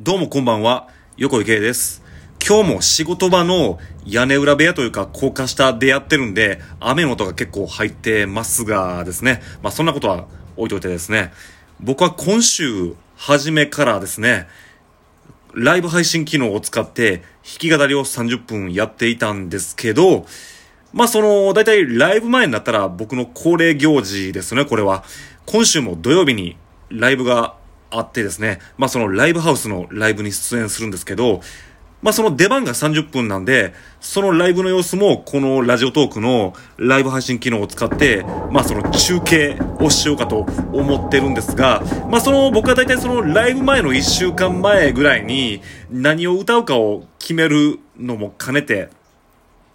どうもこんばんは、横井圭です。今日も仕事場の屋根裏部屋というか高架下でやってるんで、雨の音が結構入ってますがですね。まあそんなことは置いといてですね。僕は今週初めからですね、ライブ配信機能を使って弾き語りを30分やっていたんですけど、まあその、だいたいライブ前になったら僕の恒例行事ですね、これは。今週も土曜日にライブがあってですね、まあそのライブハウスのライブに出演するんですけど、まあその出番が30分なんで、そのライブの様子もこのラジオトークのライブ配信機能を使って、まあその中継をしようかと思ってるんですが、まあその僕は大体そのライブ前の1週間前ぐらいに何を歌うかを決めるのも兼ねて、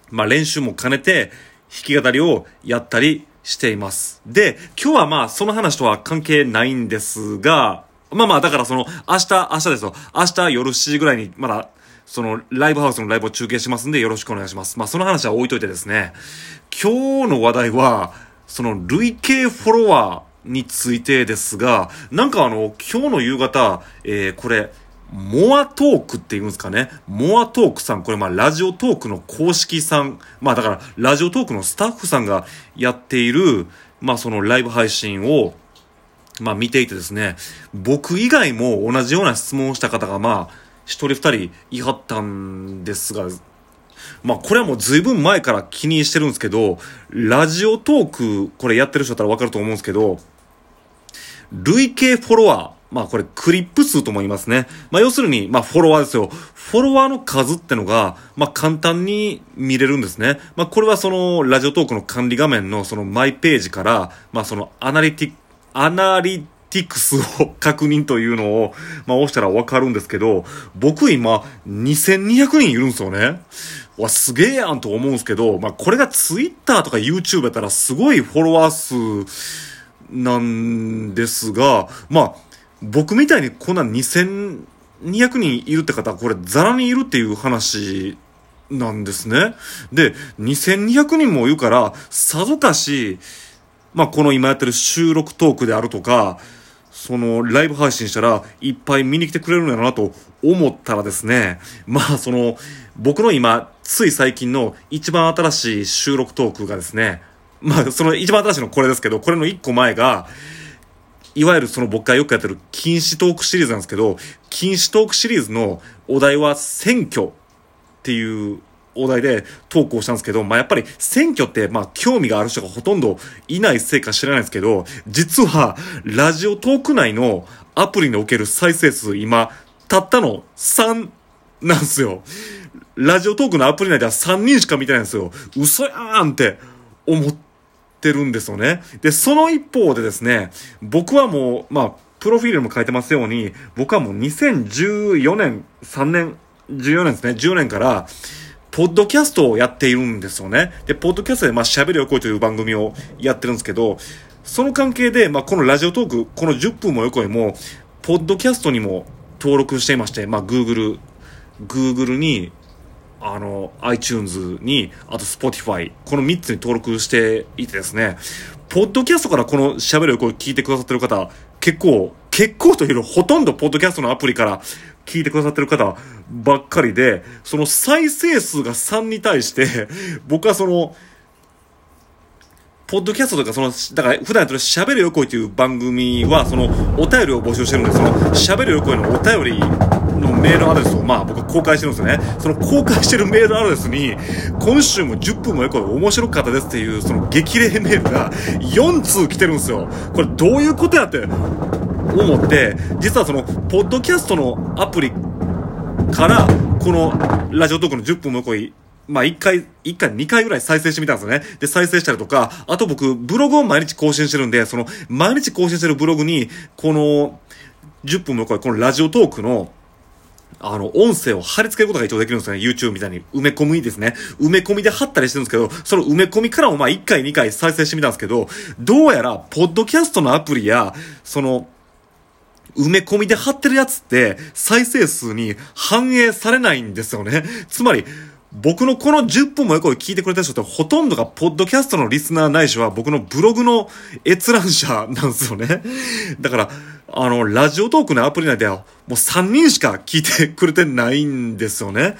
まあ練習も兼ねて弾き語りをやったりしています。で、今日はまあその話とは関係ないんですが、まあまあだからその明日、明日ですよ。明日夜7時ぐらいにまだそのライブハウスのライブを中継しますんでよろしくお願いします。まあその話は置いといてですね、今日の話題は、その累計フォロワーについてですが、なんかあの、今日の夕方、えー、これ、モアトークって言うんですかね。モアトークさん、これまあラジオトークの公式さん、まあだからラジオトークのスタッフさんがやっている、まあそのライブ配信を、まあ見ていてですね、僕以外も同じような質問をした方がまあ、一人二人いはったんですが、まあこれはもう随分前から気にしてるんですけど、ラジオトーク、これやってる人だったらわかると思うんですけど、累計フォロワー、まあこれクリップ数とも言いますね。まあ要するに、まあフォロワーですよ。フォロワーの数ってのが、まあ簡単に見れるんですね。まあこれはそのラジオトークの管理画面のそのマイページから、まあそのアナリティッ、アナリティクスを確認というのを、まあ押したらわかるんですけど、僕今2200人いるんですよね。わ、すげえやんと思うんですけど、まあこれがツイッターとか YouTube やったらすごいフォロワー数、なんですが、まあ、僕みたいにこんな2200人いるって方はこれザラにいるっていう話なんですね。で、2200人もいるから、さぞかし、まあこの今やってる収録トークであるとか、そのライブ配信したらいっぱい見に来てくれるんやろなと思ったらですね、まあその僕の今つい最近の一番新しい収録トークがですね、まあその一番新しいのこれですけど、これの一個前が、いわゆるその僕がよくやってる禁止トークシリーズなんですけど、禁止トークシリーズのお題は選挙っていうお題で投稿したんですけど、まあやっぱり選挙ってまあ興味がある人がほとんどいないせいか知らないですけど、実はラジオトーク内のアプリにおける再生数今、たったの3なんですよ。ラジオトークのアプリ内では3人しか見てないんですよ。嘘やーんって思ってるんですよね。で、その一方でですね、僕はもう、まあ、プロフィールも書いてますように、僕はもう2014年、3年、14年ですね、10年から、ポッドキャストをやっているんですよね。で、ポッドキャストで、まあ、喋りよこいという番組をやってるんですけど、その関係で、まあ、このラジオトーク、この10分もよこいも、ポッドキャストにも登録していまして、まあ、Google、Google に、あの、iTunes に、あと Spotify、この3つに登録していてですね、ポッドキャストからこの喋る声聞いてくださってる方、結構、結構というよりほとんどポッドキャストのアプリから聞いてくださってる方ばっかりで、その再生数が3に対して、僕はその、ポッドキャストとか、その、だから普段やってる喋るよこいという番組は、その、お便りを募集してるんでその、喋るよこいのお便りのメールアドレスを、まあ僕は公開してるんですよね。その公開してるメールアドレスに、今週も10分もよこい面白かったですっていう、その激励メールが4通来てるんですよ。これどういうことやって思って、実はその、ポッドキャストのアプリから、このラジオトークの10分もよこいまあ、一回、一回、二回ぐらい再生してみたんですよね。で、再生したりとか、あと僕、ブログを毎日更新してるんで、その、毎日更新してるブログに、この、10分もこれ、このラジオトークの、あの、音声を貼り付けることが一応できるんですよね。YouTube みたいに。埋め込みですね。埋め込みで貼ったりしてるんですけど、その埋め込みからもまあ1回2回再生してみたんですけど、どうやら、ポッドキャストのアプリや、その、埋め込みで貼ってるやつって、再生数に反映されないんですよね。つまり、僕のこの10分も横で聞いてくれた人ってほとんどがポッドキャストのリスナーないしは僕のブログの閲覧者なんですよね。だから、あの、ラジオトークのアプリ内ではもう3人しか聞いてくれてないんですよね。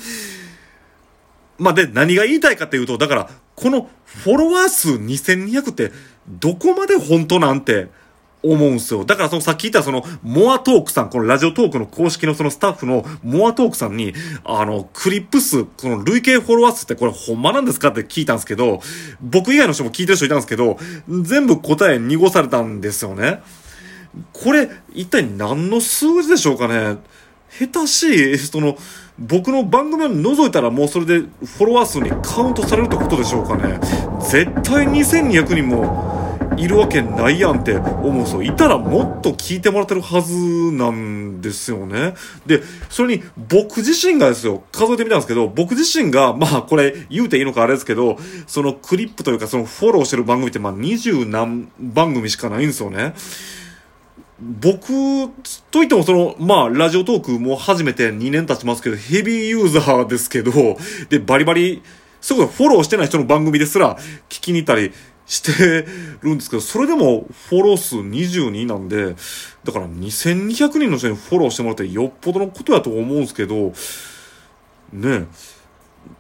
まあ、で、何が言いたいかっていうと、だから、このフォロワー数2200ってどこまで本当なんて思うんすよ。だからそのさっき言ったその、モアトークさん、このラジオトークの公式のそのスタッフのモアトークさんに、あの、クリップ数、その累計フォロワー数ってこれほんまなんですか？って聞いたんですけど、僕以外の人も聞いてる人いたんですけど、全部答え濁されたんですよね。これ、一体何の数字でしょうかね？下手しい、その、僕の番組を覗いたらもうそれでフォロワー数にカウントされるってことでしょうかね？絶対2200人もいるわけないやんって思うんですよ。いたらもっと聞いてもらってるはずなんですよね。で、それに僕自身がですよ、数えてみたんですけど、僕自身が、まあこれ言うていいのかあれですけど、そのクリップというかそのフォローしてる番組ってまあ20何番組しかないんですよね。僕といってもその、まあ、ラジオトークも始めて2年経ちますけど、ヘビーユーザーですけど、で、バリバリ、すごいフォローしてない人の番組ですら聞きに行ったりしてるんですけど、それでもフォロー数22なんで、だから2200人の人にフォローしてもらってよっぽどのことやと思うんですけど、ね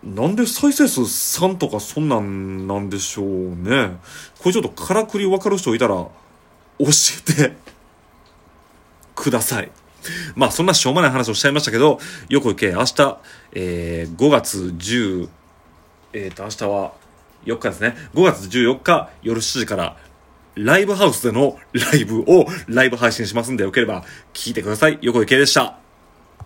なんで再生数3とかそんなんなんでしょうね。これちょっとからくり分かる人いたら教えてください。まあそんなしょうもない話をしちゃいましたけど、よく行け、明日、えー、5月10、えっ、ー、と、明日は4日ですね。5月14日夜7時から、ライブハウスでのライブをライブ配信しますんで、よければ聞いてください。横井圭でした。